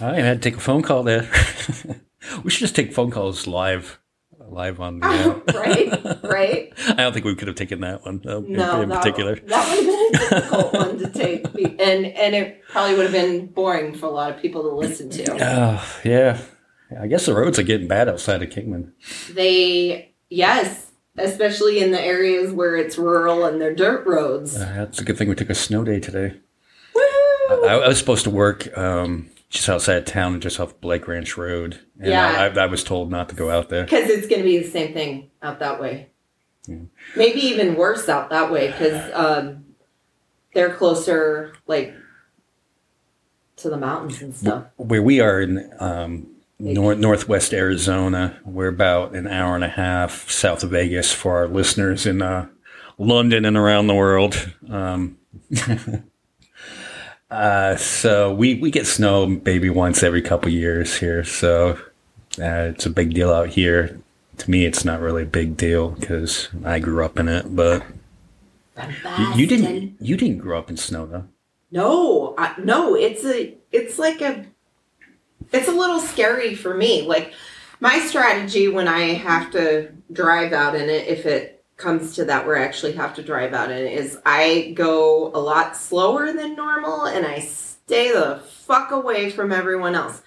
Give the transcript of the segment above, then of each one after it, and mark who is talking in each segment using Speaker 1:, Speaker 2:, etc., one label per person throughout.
Speaker 1: I had to take a phone call there. we should just take phone calls live, live on the. Uh,
Speaker 2: right, right.
Speaker 1: I don't think we could have taken that one in-
Speaker 2: No,
Speaker 1: in
Speaker 2: that,
Speaker 1: particular.
Speaker 2: that would have been a difficult one to take, and and it probably would have been boring for a lot of people to listen to.
Speaker 1: Oh, yeah. I guess the roads are getting bad outside of Kingman.
Speaker 2: They, yes, especially in the areas where it's rural and they're dirt roads.
Speaker 1: Uh, that's a good thing we took a snow day today. I, I was supposed to work um, just outside of town, just off Blake Ranch Road. And
Speaker 2: Yeah.
Speaker 1: I, I, I was told not to go out there.
Speaker 2: Because it's going to be the same thing out that way.
Speaker 1: Yeah.
Speaker 2: Maybe even worse out that way because um, they're closer, like, to the mountains and stuff.
Speaker 1: Where we are in um, nor- northwest Arizona, we're about an hour and a half south of Vegas for our listeners in uh, London and around the world. Um, uh, so we, we get snow maybe once every couple years here. So uh, it's a big deal out here. To me, it's not really a big deal because I grew up in it. But you, you didn't. You didn't grow up in snow though.
Speaker 2: No, I, no, it's a, it's like a, it's a little scary for me. Like my strategy when I have to drive out in it, if it comes to that, where I actually have to drive out in is I go a lot slower than normal and I stay the fuck away from everyone else.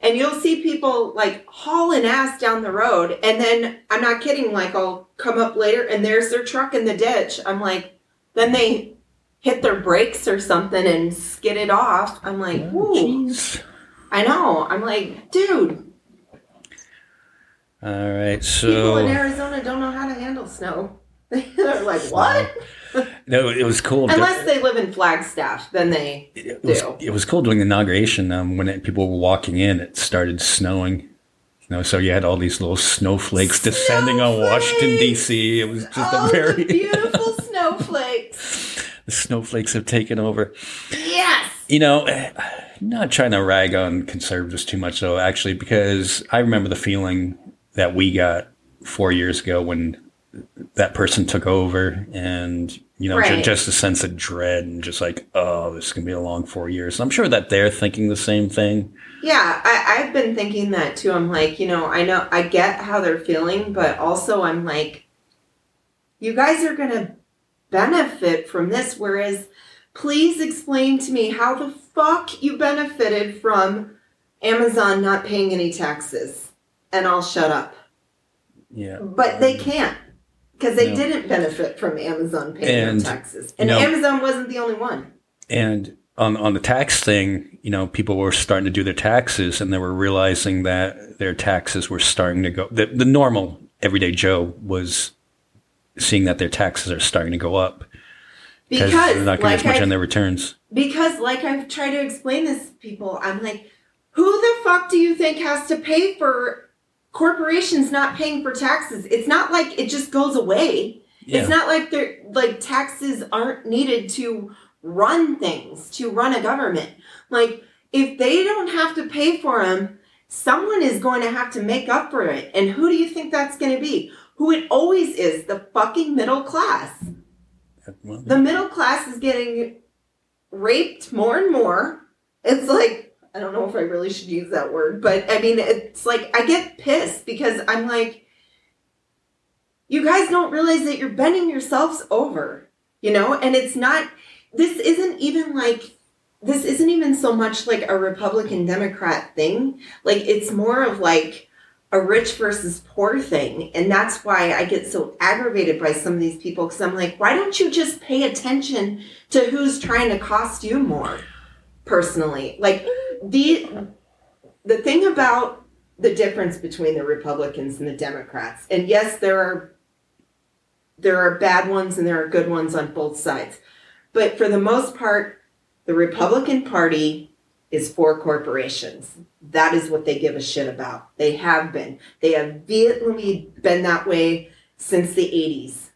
Speaker 2: And you'll see people like hauling ass down the road, and then I'm not kidding. Like I'll come up later, and there's their truck in the ditch. I'm like, then they hit their brakes or something and skid it off. I'm like,
Speaker 1: Oh,
Speaker 2: ooh.
Speaker 1: jeez.
Speaker 2: I know. I'm like, dude,
Speaker 1: All right, so
Speaker 2: people in Arizona don't know how to handle snow. They're like, what?
Speaker 1: no, it was cool.
Speaker 2: Unless they live in Flagstaff, then they.
Speaker 1: it was,
Speaker 2: do.
Speaker 1: it was cool during the inauguration. Um, when it, people were walking in, it started snowing. You know, so you had all these little snowflakes descending on Washington D.C. It was just
Speaker 2: Oh,
Speaker 1: a very
Speaker 2: beautiful snowflakes.
Speaker 1: the snowflakes have taken over.
Speaker 2: Yes.
Speaker 1: You know, not trying to rag on conservatives too much though, actually, because I remember the feeling that we got four years ago when that person took over, and you know,
Speaker 2: Right.
Speaker 1: just a sense of dread and just like, oh, this is gonna be a long four years. I'm sure that they're thinking the same thing.
Speaker 2: Yeah, I, I've been thinking that too. I'm like, you know, I know, I get how they're feeling, but also I'm like, you guys are going to benefit from this. Whereas, please explain to me how the fuck you benefited from Amazon not paying any taxes, and I'll shut up.
Speaker 1: Yeah.
Speaker 2: But they mm-hmm. can't because they
Speaker 1: No.
Speaker 2: didn't benefit from Amazon paying
Speaker 1: And,
Speaker 2: taxes, and Amazon wasn't the only one.
Speaker 1: And on on the tax thing, you know, people were starting to do their taxes, and they were realizing that their taxes were starting to go. The, the normal everyday Joe was seeing that their taxes are starting to go up
Speaker 2: Because,
Speaker 1: they're not to
Speaker 2: like
Speaker 1: as much
Speaker 2: I've
Speaker 1: on their returns.
Speaker 2: Because, like I've tried to explain this to people, I'm like, who the fuck do you think has to pay for corporations not paying for taxes? It's not like it just goes away.
Speaker 1: Yeah.
Speaker 2: It's not like they're like taxes aren't needed to run things, to run a government. Like, if they don't have to pay for them, someone is going to have to make up for it. And who do you think that's going to be? Who it always is the fucking middle class the middle class is getting raped more and more. It's like I don't know if I really should use that word, but I mean it's like I get pissed because I'm like you guys don't realize that you're bending yourselves over, you know? And it's not this isn't even like this isn't even so much like a Republican Democrat thing. Like it's more of like a rich versus poor thing. And that's why I get so aggravated by some of these people because I'm like, why don't you just pay attention to who's trying to cost you more personally? Like the the thing about the difference between the Republicans and the Democrats, and yes, there are there are bad ones and there are good ones on both sides. But for the most part, the Republican Party is for corporations. That is what they give a shit about. They have been. They have vehemently been that way since the 80s.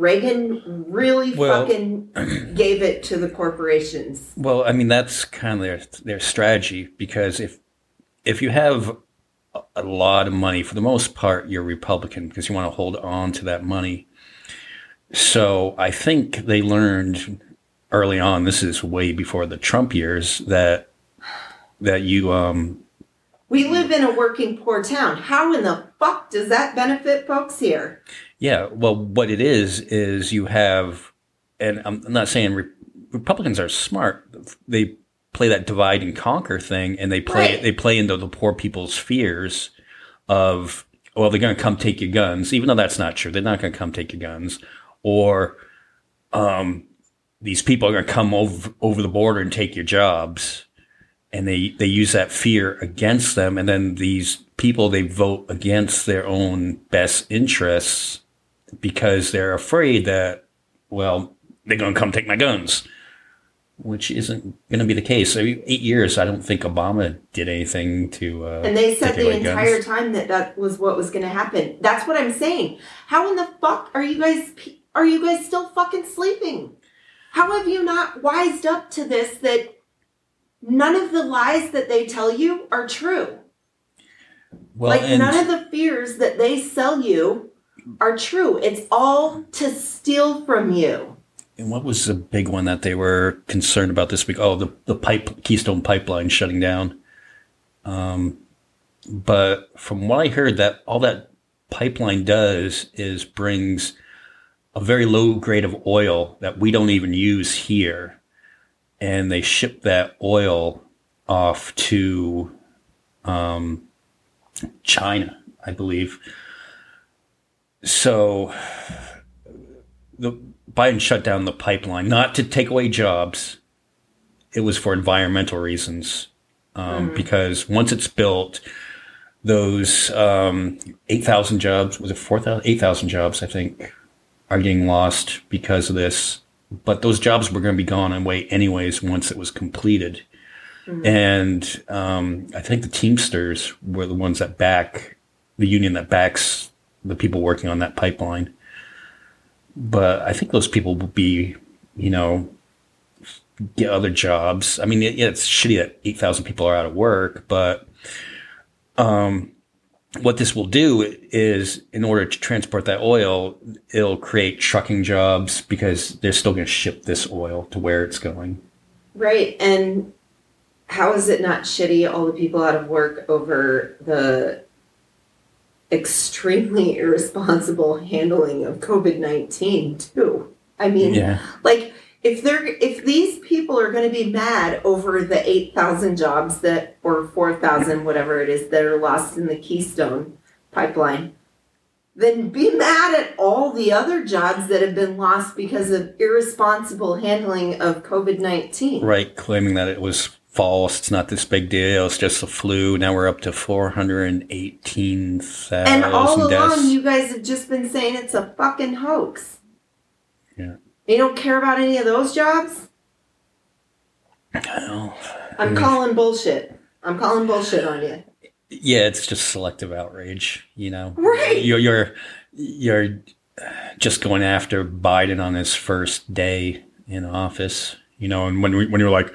Speaker 2: Reagan really
Speaker 1: Well-
Speaker 2: fucking gave it to the corporations.
Speaker 1: Well, I mean that's kind of their their strategy because if if you have a- a lot of money, for the most part, you're Republican because you want to hold on to that money. So I think they learned early on. This is way before the Trump years that that you um
Speaker 2: We live in a working poor town. How in the fuck does that benefit folks here?
Speaker 1: Yeah well what it is is you have and i'm not saying re- republicans are smart. They play that divide and conquer thing and they play
Speaker 2: Right.
Speaker 1: they play into the poor people's fears of well they're going to come take your guns even though that's not true. They're not going to come take your guns. Or um these people are going to come over over the border and take your jobs. And they they use that fear against them. And then these people they vote against their own best interests because they're afraid that well they're going to come take my guns which isn't going to be the case I mean, eight years i don't think obama did anything to uh,
Speaker 2: And they said the
Speaker 1: away guns.
Speaker 2: entire time that that was what was going to happen. That's what I'm saying. How in the fuck are you guys are you guys still fucking sleeping? How have you not wised up to this that none of the lies that they tell you are true?
Speaker 1: well
Speaker 2: like none of the fears that they sell you are true. It's all to steal from you.
Speaker 1: And what was the big one that they were concerned about this week? Oh, the the pipe Keystone Pipeline shutting down. Um, but from what I heard, that all that pipeline does is brings a very low grade of oil that we don't even use here, and they ship that oil off to um, China, I believe. So the Biden shut down the pipeline not to take away jobs. It was for environmental reasons, um, because once it's built, those um, eight thousand jobs was it four thousand eight thousand jobs I think are getting lost because of this. But those jobs were going to be gone away anyways once it was completed. And um, I think the Teamsters were the ones that back the union that backs the people working on that pipeline but I think those people will be, you know, get other jobs. I mean, yeah, it's shitty that 8,000 people are out of work, but um, what this will do is, in order to transport that oil, it'll create trucking jobs because they're still going to ship this oil to where it's going.
Speaker 2: Right. And how is it not shitty all the people out of work over the extremely irresponsible handling of COVID 19 too? I mean,
Speaker 1: Yeah.
Speaker 2: like if they're if these people are going to be mad over the 8,000 jobs that or 4,000 whatever it is that are lost in the Keystone pipeline then be mad at all the other jobs that have been lost because of irresponsible handling of COVID-19.
Speaker 1: Right. Claiming that it was false. It's not this big deal. It's just the flu. Now we're up to 418,000
Speaker 2: And all
Speaker 1: deaths.
Speaker 2: along you guys have just been saying it's a fucking hoax.
Speaker 1: Yeah.
Speaker 2: You don't care about any of those jobs?
Speaker 1: Well,
Speaker 2: I'm calling bullshit. I'm calling bullshit on you.
Speaker 1: yeah, it's just selective outrage. You know,
Speaker 2: Right.
Speaker 1: You're you're you're just going after Biden on his first day in office. You know, and when we, when you're like,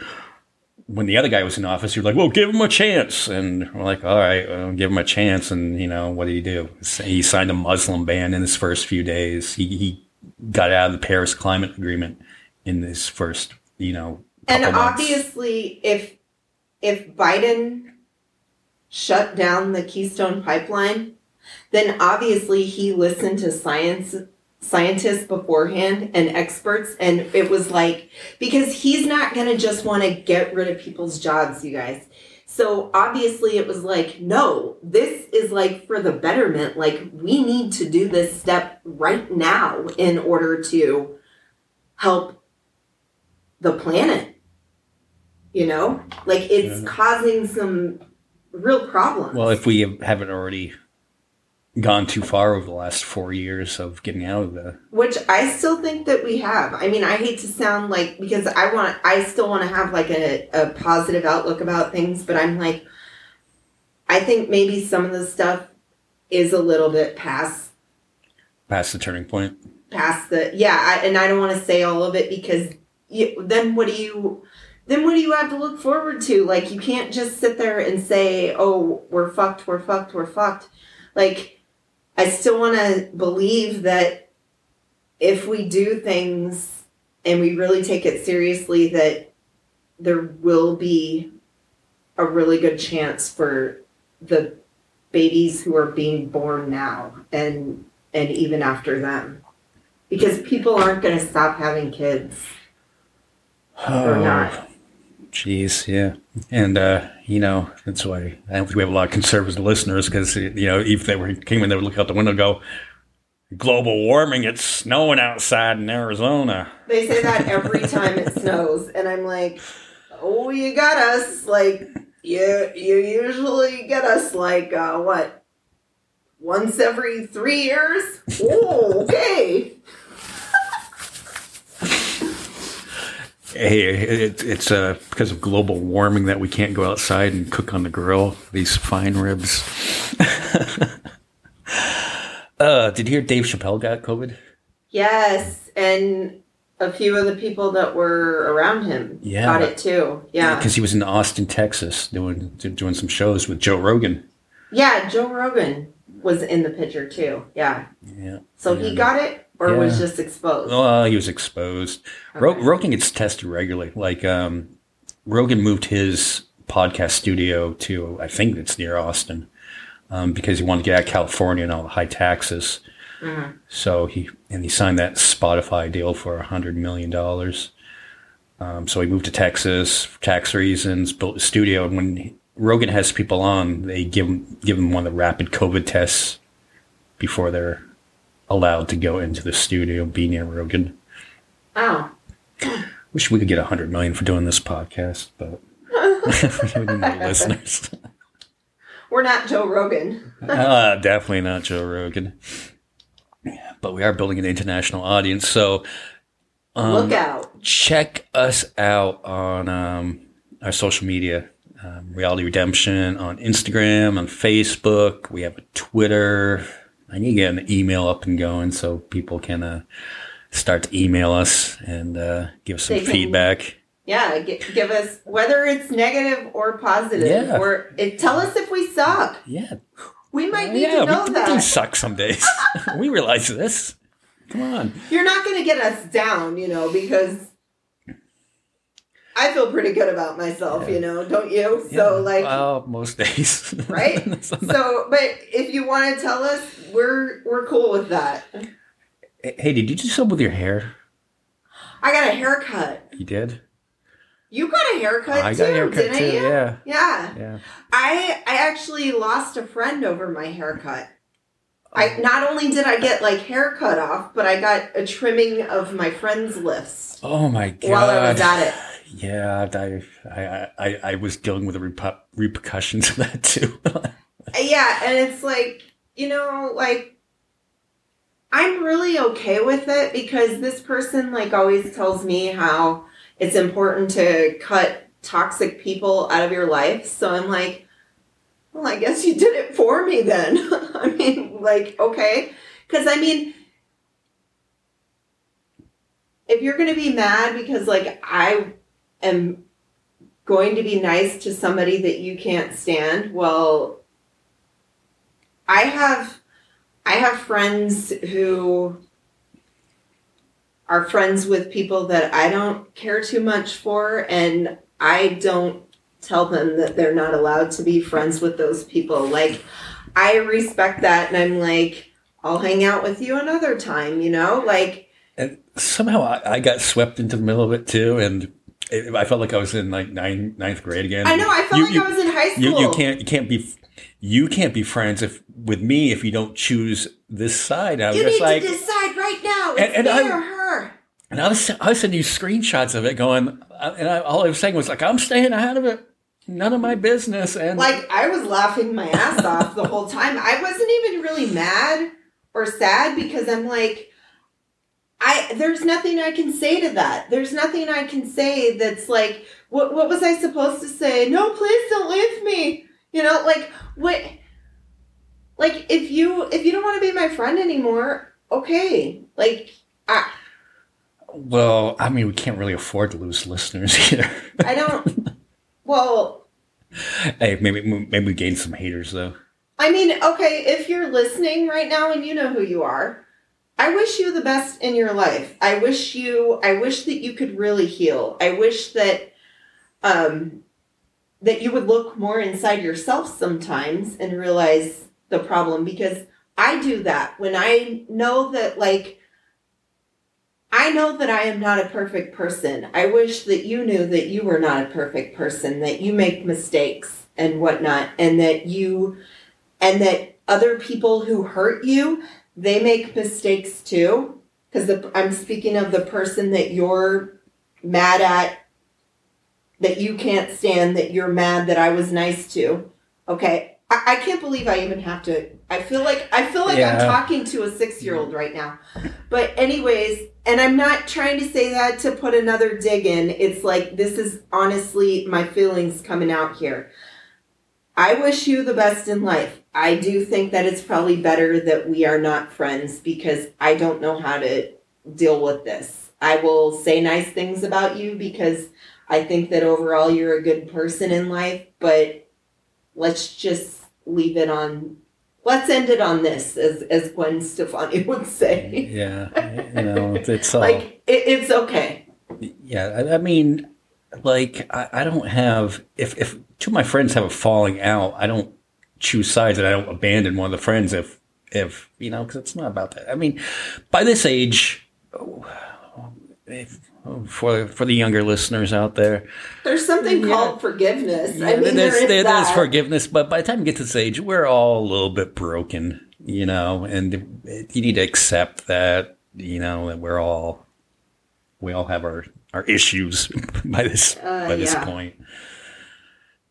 Speaker 1: when the other guy was in office, you're like, well, give him a chance, and we're like, all right, well, give him a chance, and you know, what did he do? He signed a Muslim ban in his first few days. He he got out of the Paris Climate Agreement in his first, you know,
Speaker 2: And
Speaker 1: couple months.
Speaker 2: obviously if if Biden shut down the Keystone pipeline, then obviously he listened to science scientists beforehand and experts and it was like because he's not going to just want to get rid of people's jobs you guys. So obviously it was like no this is like for the betterment like we need to do this step right now in order to help the planet you know? Like it's
Speaker 1: Yeah.
Speaker 2: causing some real problems.
Speaker 1: Well, if we haven't already gone too far over the last four years of getting out of the
Speaker 2: which I still think that we have. I mean, I hate to sound like because I want, I still want to have like a, a positive outlook about things, but I'm like, I think maybe some of the stuff is a little bit past
Speaker 1: past the turning point.
Speaker 2: past the yeah, I, and I don't want to say all of it because you, then what do you then what do you have to look forward to? Like you can't just sit there and say, "Oh, we're fucked, we're fucked, we're fucked." Like I still want to believe that if we do things and we really take it seriously that there will be a really good chance for the babies who are being born now and and even after them. Because people aren't going to stop having kids. Or oh. not.
Speaker 1: Jeez, yeah, and uh, you know that's why I don't think we have a lot of conservative listeners because you know if they were came in, they would look out the window and go, "Global warming, it's snowing outside in Arizona."
Speaker 2: They say that every time it snows, and I'm like, "Oh, you got us!" Like you, you usually get us like uh, what? Once every three years? Oh, okay.
Speaker 1: Hey, it, it's uh, because of global warming that we can't go outside and cook on the grill these fine ribs. uh, did you hear Dave Chappelle got COVID?
Speaker 2: Yes, and a few of the people that were around him
Speaker 1: Yeah.
Speaker 2: got it too. Yeah.
Speaker 1: because he was in Austin, Texas, doing doing some shows with Joe Rogan.
Speaker 2: Yeah, Joe Rogan was in the picture too. Yeah.
Speaker 1: Yeah.
Speaker 2: So he got it or was just exposed?
Speaker 1: Well, he was exposed. Ro- Rogan gets tested regularly. Like um, Rogan moved his podcast studio to I think it's near Austin um, because he wanted to get out of California and all the high taxes.
Speaker 2: Mhm.
Speaker 1: So he and he signed that Spotify deal for a hundred million dollars. Um, so he moved to Texas for tax reasons, built a studio, and when Rogan has people on, they give give him one of the rapid COVID tests before they're allowed to go into the studio, be near Rogan.
Speaker 2: Oh.
Speaker 1: Wish we could get a hundred million for doing this podcast, but we need more listeners.
Speaker 2: We're not Joe Rogan.
Speaker 1: uh, definitely not Joe Rogan. But we are building an international audience, so um,
Speaker 2: Look out.
Speaker 1: check us out on um, our social media. Um, Reality Redemption on Instagram, on Facebook. We have a Twitter. I need to get an email up and going so people can uh, start to email us and uh, give us some
Speaker 2: can-
Speaker 1: feedback.
Speaker 2: Yeah, gi- give us whether it's negative or positive,
Speaker 1: Yeah.
Speaker 2: or it, tell us if we suck.
Speaker 1: Yeah,
Speaker 2: We might need
Speaker 1: yeah,
Speaker 2: to know
Speaker 1: we, we do suck some days. we realize this. Come on.
Speaker 2: You're not going to get us down, you know, because I feel pretty good about myself,
Speaker 1: Yeah.
Speaker 2: you know, don't you? So, like,
Speaker 1: well, most days,
Speaker 2: right?
Speaker 1: So-
Speaker 2: so, but if you want to tell us, we're we're cool with that.
Speaker 1: hey, did you do something with your hair?
Speaker 2: I got a haircut.
Speaker 1: You did.
Speaker 2: You got a haircut
Speaker 1: I
Speaker 2: too,
Speaker 1: got a haircut
Speaker 2: didn't
Speaker 1: too.
Speaker 2: you?
Speaker 1: Yeah,
Speaker 2: Yeah.
Speaker 1: yeah.
Speaker 2: I I actually lost a friend over my haircut. I oh. not only did I get like hair cut off, but I got a trimming of my friend's lifts
Speaker 1: Oh my god.
Speaker 2: while I was at it.
Speaker 1: Yeah, I, I, I, I was dealing with the repercussions of that too.
Speaker 2: Uh, yeah, and it's like, you know, like I'm really okay with it because this person like always tells me how it's important to cut toxic people out of your life. So I'm like, well, I guess you did it for me then. I mean, like, okay. Cuz I mean, if you're going to be mad because like I am going to be nice to somebody that you can't stand, well, I have I have friends who are friends with people that I don't care too much for and I don't tell them that they're not allowed to be friends with those people. Like I respect that and I'm like I'll hang out with you another time, you know? Like
Speaker 1: and somehow I, I got swept into the middle of it too, and it, I felt like I was in like ninth, ninth grade again.
Speaker 2: I know I felt
Speaker 1: You-
Speaker 2: like
Speaker 1: you-
Speaker 2: I was in high school.
Speaker 1: You, you can't you can't be you can't be friends if with me if you don't choose this side. I was
Speaker 2: You need
Speaker 1: like,
Speaker 2: to decide right now. It's
Speaker 1: And- and I-
Speaker 2: or her.
Speaker 1: and I was I was sending you screenshots of it, going, uh, and I, all I was saying was like, I'm staying out of it. None of my business. And
Speaker 2: like I was laughing my ass off the whole time. I wasn't even really mad or sad because I'm like I there's nothing I can say to that. There's nothing I can say that's like what what was I supposed to say? No, please don't leave me. You know, like what like if you if you don't want to be my friend anymore, okay. Like I
Speaker 1: well, I mean, we can't really afford to lose listeners either.
Speaker 2: I don't well
Speaker 1: hey, maybe maybe we gain some haters though.
Speaker 2: I mean, okay, if you're listening right now and you know who you are, I wish you the best in your life. I wish you I wish that you could really heal. I wish that um that you would look more inside yourself sometimes and realize the problem because I do that when I know that like I know that I am not a perfect person. I wish that you knew that you were not a perfect person, that you make mistakes and whatnot, and that you and that other people who hurt you, they make mistakes too. Because I'm speaking of the person that you're mad at, that you can't stand, that you're mad that I was nice to. Okay. I, I can't believe I even have to. I feel like I feel like
Speaker 1: Yeah.
Speaker 2: I'm talking to a six year old right now. But anyways, and I'm not trying to say that to put another dig in. It's like this is honestly my feelings coming out here. I wish you the best in life. I do think that it's probably better that we are not friends because I don't know how to deal with this. I will say nice things about you because I think that overall you're a good person in life, but let's just leave it on let's end it on this as as Gwen Stefani would say.
Speaker 1: Yeah, you know, it's all.
Speaker 2: Like it, it's okay.
Speaker 1: Yeah, I, I mean, like I, I don't have if if two of my friends have a falling out, I don't choose sides and I don't abandon one of the friends if if you know because it's not about that. I mean, by this age, if, for for the younger listeners out there,
Speaker 2: There's something
Speaker 1: Yeah.
Speaker 2: called forgiveness. I mean,
Speaker 1: there's,
Speaker 2: there is
Speaker 1: there- there's forgiveness, but by the time you get to this age, we're all a little bit broken, you know, and you need to accept that, you know, that we're all we all have our our issues by this
Speaker 2: Uh,
Speaker 1: by this
Speaker 2: yeah.
Speaker 1: point.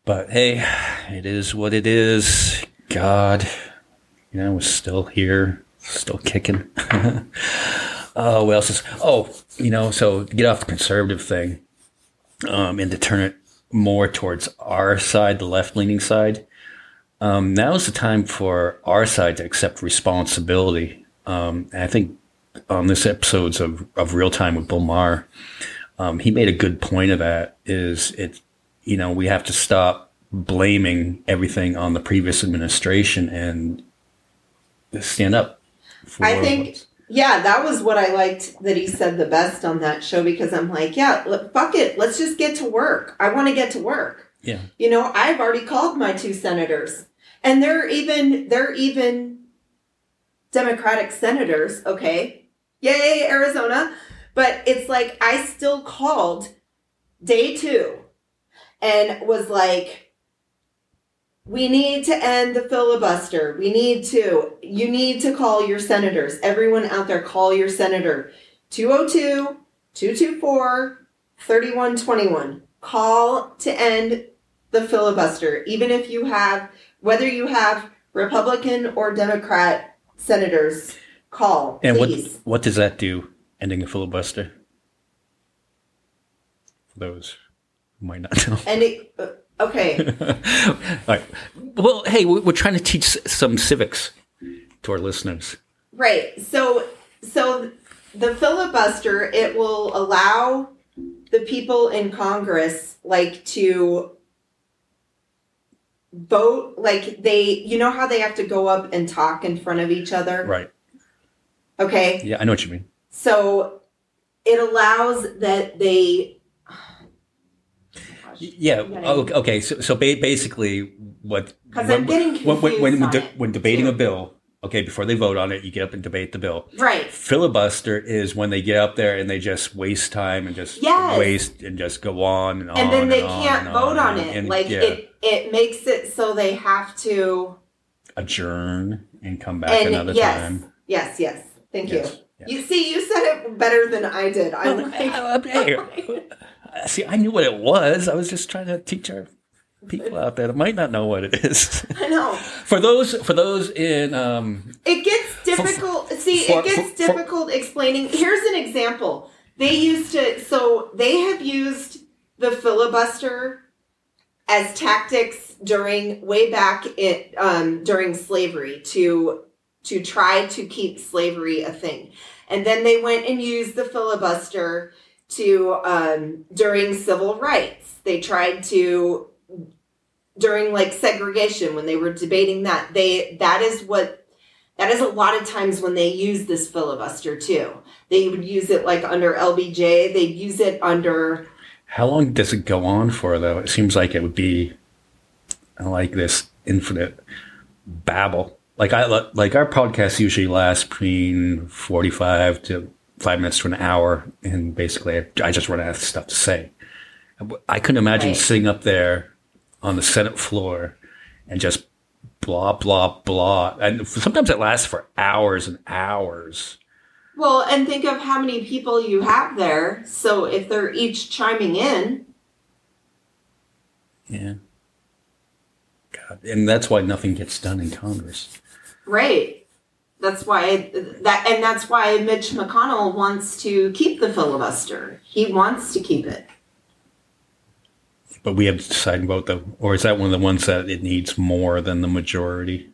Speaker 1: But hey, it is what it is. God, you know, we're still here, still kicking. Oh, what else is? Oh, you know, so get off the conservative thing, um, and to turn it more towards our side, the left leaning side. Um, now is the time for our side to accept responsibility. Um, I think on this episodes of, of Real Time with Bill Maher, um, he made a good point of that is it, you know, we have to stop blaming everything on the previous administration and stand up. For
Speaker 2: I think, yeah, that was what I liked that he said the best on that show because I'm like, yeah, look, fuck it, let's just get to work. I want to get to work.
Speaker 1: yeah,
Speaker 2: You know, I've already called my two senators, and they're even they're even Democratic senators. Okay, yay Arizona, but it's like I still called day two, and was like. We need to end the filibuster. We need to. You need to call your senators. Everyone out there, call your senator. 202 224 3121. Call to end the filibuster, even if you have, whether you have Republican or Democrat senators, call,
Speaker 1: and what
Speaker 2: please.
Speaker 1: what does that do? Ending a filibuster. For those might not know.
Speaker 2: And it, uh, okay,
Speaker 1: All right. Well, hey, we- we're trying to teach some civics to our listeners.
Speaker 2: right. So, so the filibuster it will allow the people in Congress like to vote like they you know how they have to go up and talk in front of each other
Speaker 1: Right.
Speaker 2: okay
Speaker 1: Yeah, I know what you mean.
Speaker 2: So it allows that they.
Speaker 1: Yeah.
Speaker 2: You gotta-
Speaker 1: Oh, okay. So, so ba- basically, what?
Speaker 2: 'Cause I'm getting
Speaker 1: when, when, when,
Speaker 2: on
Speaker 1: de-
Speaker 2: it,
Speaker 1: when debating
Speaker 2: too.
Speaker 1: a bill, okay, before they vote on it, you get up and debate the bill.
Speaker 2: Right.
Speaker 1: Filibuster is when they get up there and they just waste time and just
Speaker 2: Yes.
Speaker 1: waste and just go on and on.
Speaker 2: And then they
Speaker 1: on
Speaker 2: can't
Speaker 1: and
Speaker 2: vote on
Speaker 1: and-
Speaker 2: it.
Speaker 1: and,
Speaker 2: like
Speaker 1: yeah,
Speaker 2: it, it makes it so they have to.
Speaker 1: adjourn and come back
Speaker 2: And
Speaker 1: another
Speaker 2: yes,
Speaker 1: time.
Speaker 2: yes, yes. Thank
Speaker 1: Yes,
Speaker 2: you.
Speaker 1: yes.
Speaker 2: You see, you said it better than I did. I'm
Speaker 1: Well,
Speaker 2: like,
Speaker 1: hey, See, I knew what it was. I was just trying to teach our people out there that might not know what it is.
Speaker 2: I know.
Speaker 1: for those, for those in, um,
Speaker 2: It gets difficult. See,
Speaker 1: for-
Speaker 2: it gets
Speaker 1: for- for-
Speaker 2: difficult explaining. Here's an example. They used to, so they have used the filibuster as tactics during way back it um, during slavery to to try to keep slavery a thing, and then they went and used the filibuster to um, during civil rights. They tried to during like segregation when they were debating that they that is what that is a lot of times when they use this filibuster too. They would use it like under LBJ. They'd use it under
Speaker 1: how long does it go on for though? It seems like it would be like this infinite babble. Like I like our podcast usually lasts between forty five to five minutes to an hour, and basically I, I just run out of stuff to say. I couldn't imagine
Speaker 2: Right.
Speaker 1: sitting up there on the Senate floor and just blah blah blah, and sometimes it lasts for hours and hours.
Speaker 2: Well, and think of how many people you have there. So if they're each chiming in,
Speaker 1: Yeah. God, and that's why nothing gets done in Congress.
Speaker 2: right? That's why that, and that's why Mitch McConnell wants to keep the filibuster. He wants to keep it.
Speaker 1: But we have to decide about the, or is that one of the ones that it needs more than the majority?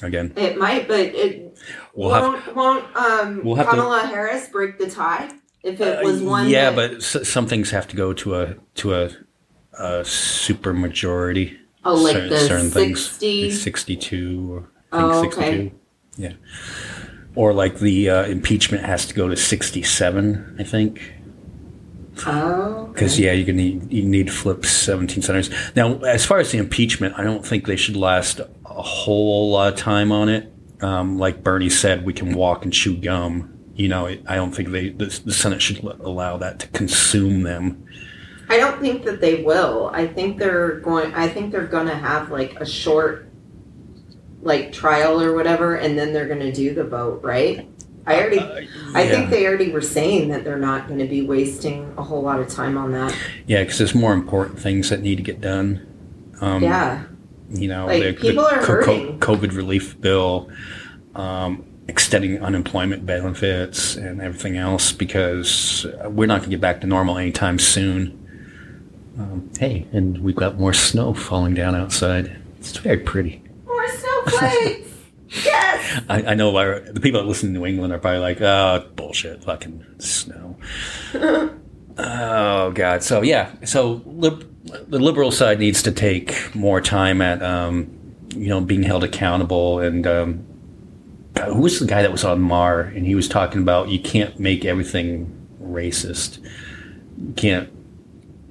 Speaker 1: Again,
Speaker 2: It might, but it
Speaker 1: we'll
Speaker 2: won't, won't um,
Speaker 1: we'll have to-
Speaker 2: Kamala Harris break the tie if it was
Speaker 1: Uh,
Speaker 2: one?
Speaker 1: yeah,
Speaker 2: that-
Speaker 1: but s- some things have to go to a to a, a super majority.
Speaker 2: Oh, like
Speaker 1: Cer-
Speaker 2: the sixty.
Speaker 1: like sixty-two, or I think
Speaker 2: Oh, okay.
Speaker 1: sixty-two. Yeah, or like the uh, impeachment has to go to sixty-seven. I think.
Speaker 2: Oh, okay.
Speaker 1: Because yeah, you can need you need to flip seventeen senators. Now, as far as the impeachment, I don't think they should last a whole lot of time on it. Um, like Bernie said, we can walk and chew gum. You know, I don't think they the, the Senate should l- allow that to consume them.
Speaker 2: I don't think that they will. I think they're going. I think they're gonna have like a short, like trial or whatever, and then they're gonna do the vote, right? I already. I think they already were saying that they're not going to be wasting a whole lot of time on that.
Speaker 1: Yeah, because there's more important things that need to get done. Um,
Speaker 2: yeah,
Speaker 1: you know,
Speaker 2: Like, people are
Speaker 1: co- co-
Speaker 2: hurting.
Speaker 1: COVID relief bill, um, extending unemployment benefits and everything else because we're not going to get back to normal anytime soon. Um, hey, and we've got more snow falling down outside. It's very pretty.
Speaker 2: more snowflakes. yes.
Speaker 1: I, I know our, the people that listen to New England are probably like, oh, bullshit, fucking snow. oh, God. So, yeah. So, lib- the liberal side needs to take more time at, um, you know, being held accountable. And um, God, who was the guy that was on Maher? And he was talking about you can't make everything racist. You can't.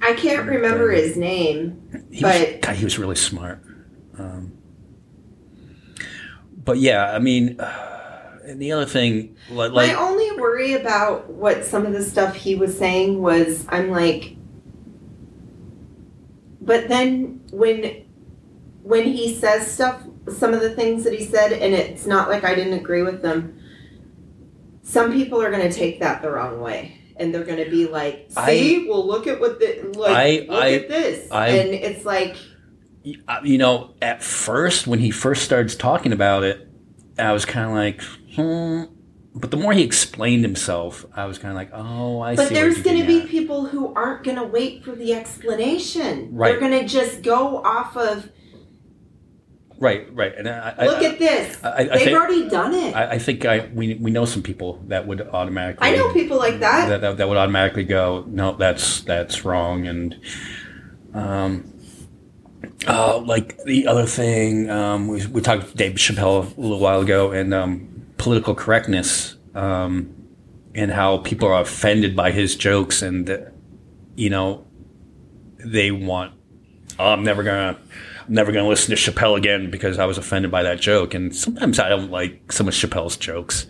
Speaker 2: I can't remember his name.
Speaker 1: He was,
Speaker 2: But-
Speaker 1: God, he was really smart. Um, but yeah, I mean, and the other thing, like,
Speaker 2: My only worry about what some of the stuff he was saying was I'm like but then when when he says stuff some of the things that he said and it's not like I didn't agree with them some people are going to take that the wrong way and they're going to be like see well look at what the like
Speaker 1: I-
Speaker 2: look
Speaker 1: I-
Speaker 2: at this
Speaker 1: I-
Speaker 2: and it's like
Speaker 1: Uh, you know, at first when he first starts talking about it, I was kind of like, hmm. But the more he explained himself, I was kind of like, oh, I see.
Speaker 2: But
Speaker 1: there's
Speaker 2: going to be
Speaker 1: getting
Speaker 2: people who aren't going to wait for the explanation.
Speaker 1: Right.
Speaker 2: They're going to just go off of,
Speaker 1: at. Right, right. And I, I,
Speaker 2: look at this.
Speaker 1: I, I, I
Speaker 2: They've
Speaker 1: think
Speaker 2: already done it. I,
Speaker 1: I, I think I we we know some people that would automatically.
Speaker 2: I know people like that.
Speaker 1: that, that, that would automatically go, no, that's that's wrong, and um, uh, like the other thing, um, we we talked to Dave Chappelle a little while ago, and um, political correctness, um, and how people are offended by his jokes, and you know, they want, oh, I'm never gonna. Never going to listen to Chappelle again because I was offended by that joke. And sometimes I don't like some of Chappelle's jokes,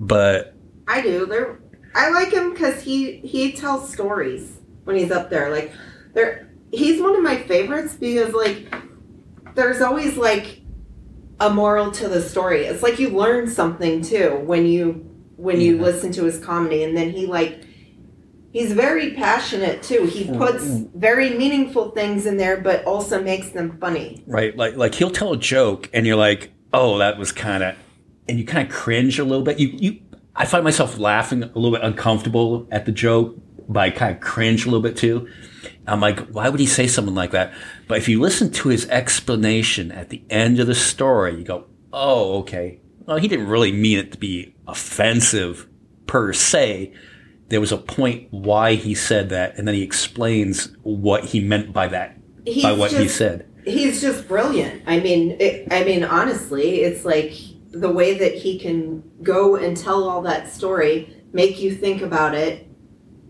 Speaker 1: but
Speaker 2: I do. They're, I like him because he he tells stories when he's up there. Like, there, he's one of my favorites because like, there's always like a moral to the story. It's like you learn something too when you when you listen to his comedy, and then he like. He's very passionate too. He mm-hmm. puts very meaningful things in there, but also makes them funny.
Speaker 1: Right, like like he'll tell a joke, and you're like, "Oh, that was kind of," and you kind of cringe a little bit. You you, I find myself laughing a little bit uncomfortable at the joke, but I kind of cringe a little bit too. I'm like, why would he say something like that? But if you listen to his explanation at the end of the story, you go, "Oh, okay. Well, he didn't really mean it to be offensive per se." There was a point why he said that, and then he explains what he meant by that,
Speaker 2: He's
Speaker 1: by what he said.
Speaker 2: he's just brilliant. I mean, it, I mean, honestly, it's like the way that he can go and tell all that story, make you think about it,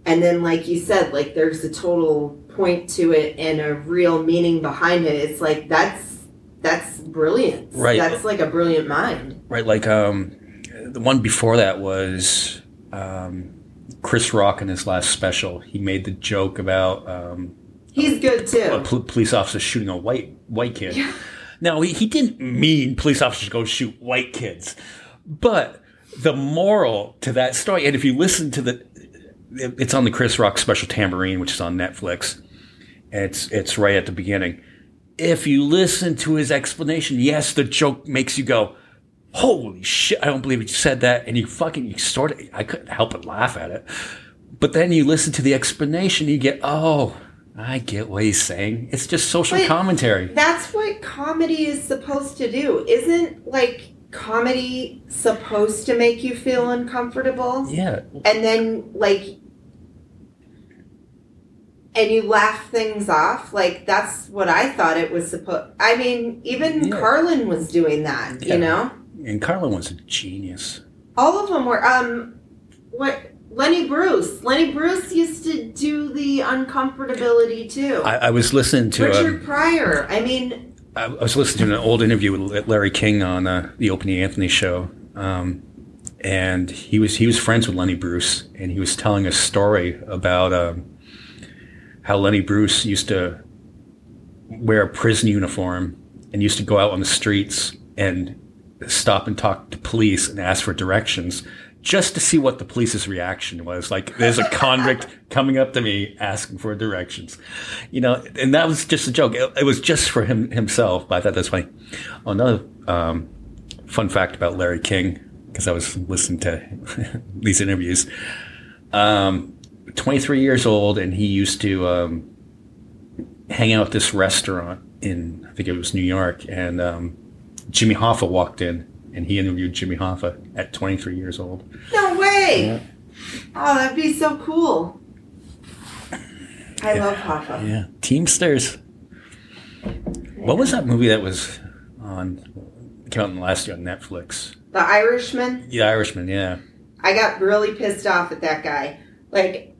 Speaker 2: and then, like you said, like there's a total point to it and a real meaning behind it, it's like that's that's brilliant.
Speaker 1: Right.
Speaker 2: That's like a brilliant mind.
Speaker 1: Right, like um, the one before that was um, Chris Rock in his last special. He made the joke about um,
Speaker 2: He's good
Speaker 1: a
Speaker 2: too.
Speaker 1: pol- police officer shooting a white white kid. Now he, he didn't mean police officers go shoot white kids, but the moral to that story, and if you listen to the, it's on the Chris Rock special Tamborine, which is on Netflix. And it's it's right at the beginning. If you listen to his explanation, yes, the joke makes you go, "Holy shit! I don't believe he said that," and you fucking you sort of I couldn't help but laugh at it. But then you listen to the explanation, you get, "Oh, I get what he's saying. It's just social
Speaker 2: But-
Speaker 1: commentary."
Speaker 2: That's what comedy is supposed to do. Isn't like comedy supposed to make you feel uncomfortable?
Speaker 1: Yeah,
Speaker 2: And then like and you laugh things off. Like that's what I thought it was supposed I mean, even
Speaker 1: Yeah.
Speaker 2: Carlin was doing that,
Speaker 1: Yeah.
Speaker 2: you know?
Speaker 1: And Carlin was a genius.
Speaker 2: All of them were um what Lenny Bruce. Lenny Bruce used to do the uncomfortability too.
Speaker 1: I, I was listening to
Speaker 2: Richard
Speaker 1: um,
Speaker 2: Pryor. I mean,
Speaker 1: I I was listening to an old interview with Larry King on uh, the Opie and Anthony show, um, and he was he was friends with Lenny Bruce, and he was telling a story about um, how Lenny Bruce used to wear a prison uniform and used to go out on the streets and stop and talk to police and ask for directions just to see what the police's reaction was. Like, there's a convict coming up to me asking for directions, you know, and that was just a joke. It, it was just for him himself, but I thought that's funny. Oh, another um, fun fact about Larry King, because I was listening to these interviews. Um, 23 years old, and he used to um, hang out at this restaurant in, I think it was New York, and um, Jimmy Hoffa walked in, and he interviewed Jimmy Hoffa at 23 years old.
Speaker 2: no way. Oh, that'd be so cool. I
Speaker 1: Yeah.
Speaker 2: love Hoffa.
Speaker 1: Yeah, Teamsters. What was that movie that was on? Came out in the last year on Netflix.
Speaker 2: The Irishman.
Speaker 1: The Irishman. Yeah.
Speaker 2: I got really pissed off at that guy. Like,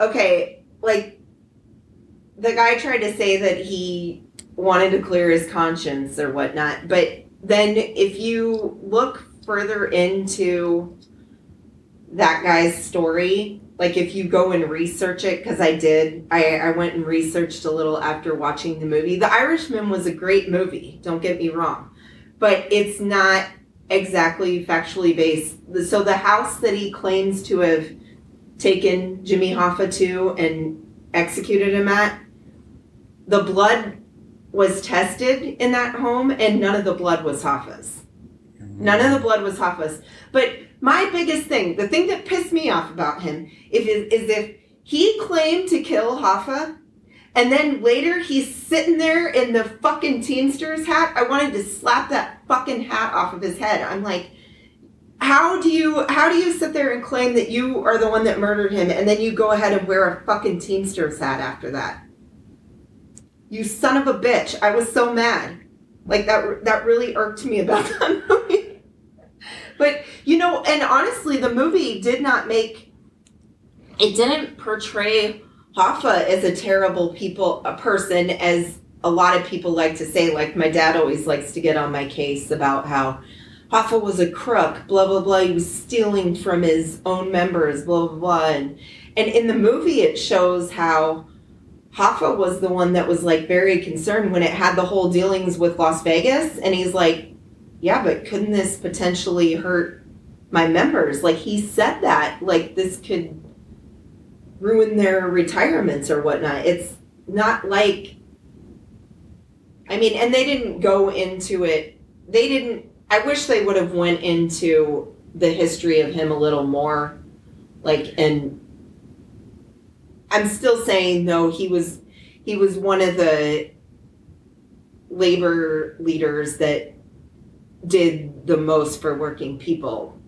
Speaker 2: okay, like the guy tried to say that he wanted to clear his conscience or whatnot, but then if you look further into that guy's story, like if you go and research it, because I did, I, I went and researched a little after watching the movie. The Irishman was a great movie, don't get me wrong, but it's not exactly factually based. So the house that he claims to have taken Jimmy Hoffa to and executed him at, the blood was tested in that home, and none of the blood was Hoffa's. None of the blood was Hoffa's. But my biggest thing, the thing that pissed me off about him, if is, if he claimed to kill Hoffa, and then later he's sitting there in the fucking Teamsters hat. I wanted to slap that fucking hat off of his head. I'm like, how do you how do you sit there and claim that you are the one that murdered him, and then you go ahead and wear a fucking Teamsters hat after that? You son of a bitch! I was so mad. Like that that really irked me about that movie. But you know, and honestly, the movie did not make it didn't portray Hoffa as a terrible people a person as a lot of people like to say. Like my dad always likes to get on my case about how Hoffa was a crook, blah blah blah. He was stealing from his own members, blah blah blah. And and in the movie, it shows how Hoffa was the one that was like very concerned when it had the whole dealings with Las Vegas, and he's like, "Yeah, but couldn't this potentially hurt my members?" Like he said that, like this could ruin their retirements or whatnot. It's not like, I mean, and they didn't go into it. They didn't. I wish they would have went into the history of him a little more, like and. I'm still saying though he was he was one of the labor leaders that did the most for working people.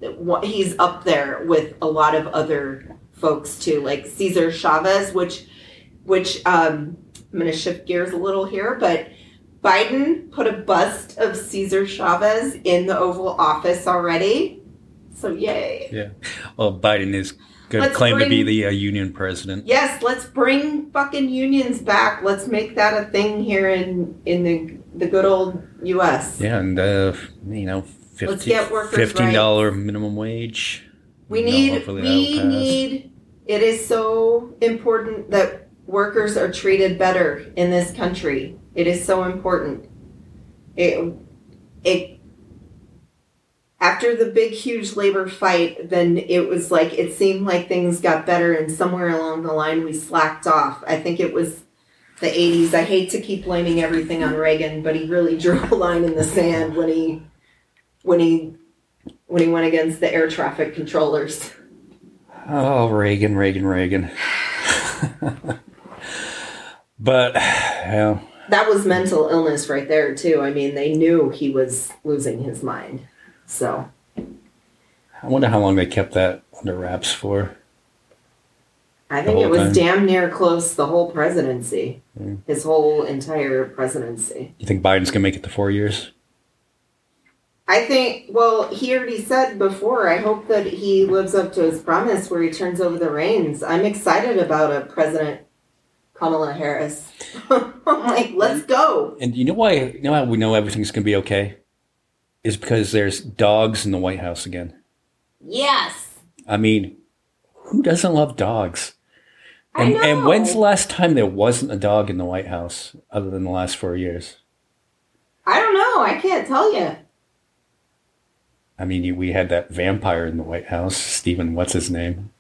Speaker 2: He's up there with a lot of other folks too, like Cesar Chavez, which which um, I'm going to shift gears a little here, but Biden put a bust of Cesar Chavez in the Oval Office already. So yay.
Speaker 1: Yeah. Well, Biden is Gonna
Speaker 2: Let's
Speaker 1: claim to be the uh, union president.
Speaker 2: Yes, let's bring fucking unions back. Let's make that a thing here in in the the good old U.S.
Speaker 1: Yeah, and uh, you know, 50,
Speaker 2: Let's get workers'
Speaker 1: fifteen dollar minimum wage.
Speaker 2: We need
Speaker 1: that'll
Speaker 2: we need. It is so important that workers are treated better in this country. It is so important. It it after the big huge labor fight, then it was like it seemed like things got better, and somewhere along the line we slacked off. I think it was the 80s. I hate to keep blaming everything on Reagan, but he really drew a line in the sand when he when he when he went against the air traffic controllers.
Speaker 1: Oh, Reagan, Reagan, Reagan. but yeah,
Speaker 2: That was mental illness right there too. I mean, they knew he was losing his mind. So,
Speaker 1: I wonder how long they kept that under wraps for.
Speaker 2: I think it was
Speaker 1: time?
Speaker 2: damn near close the whole presidency.
Speaker 1: Mm.
Speaker 2: His whole entire presidency.
Speaker 1: You think Biden's gonna make it to four years?
Speaker 2: I think, well, he already said before, I hope that he lives up to his promise where he turns over the reins. I'm excited about a President Kamala Harris. I'm like, let's go.
Speaker 1: And you know why? You know how we know everything's gonna be okay? Is because there's dogs in the White House again.
Speaker 2: Yes.
Speaker 1: I mean, who doesn't love dogs?
Speaker 2: I
Speaker 1: And,
Speaker 2: know.
Speaker 1: and when's the last time there wasn't a dog in the White House other than the last four years?
Speaker 2: I don't know. I can't tell you.
Speaker 1: I mean, we had that vampire in the White House, Stephen. What's his name?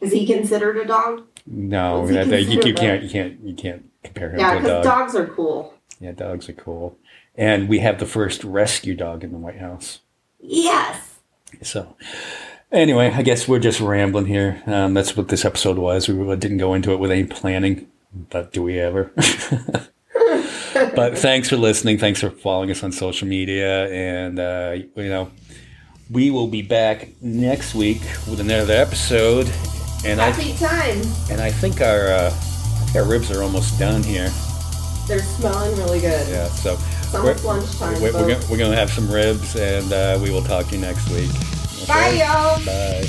Speaker 2: Is he considered a dog?
Speaker 1: No, that, that- you, you can't, you can't, you can't compare him
Speaker 2: Yeah,
Speaker 1: to a
Speaker 2: because dogs are cool.
Speaker 1: Yeah, dogs are cool. And we have the first rescue dog in the White House.
Speaker 2: Yes.
Speaker 1: So, anyway, I guess we're just rambling here. Um, that's what this episode was. We really didn't go into it with any planning, but do we ever? but thanks for listening. Thanks for following us on social media. And, uh, you know, we will be back next week with another episode. And I,
Speaker 2: Happy times.
Speaker 1: and I think our, uh, I think our ribs are almost done here.
Speaker 2: They're smelling really good.
Speaker 1: Yeah, so
Speaker 2: It's
Speaker 1: we're,
Speaker 2: lunchtime.
Speaker 1: we're, we're, gonna, we're gonna have some ribs and uh, we will talk to you next week.
Speaker 2: Bye, y'all.
Speaker 1: Bye.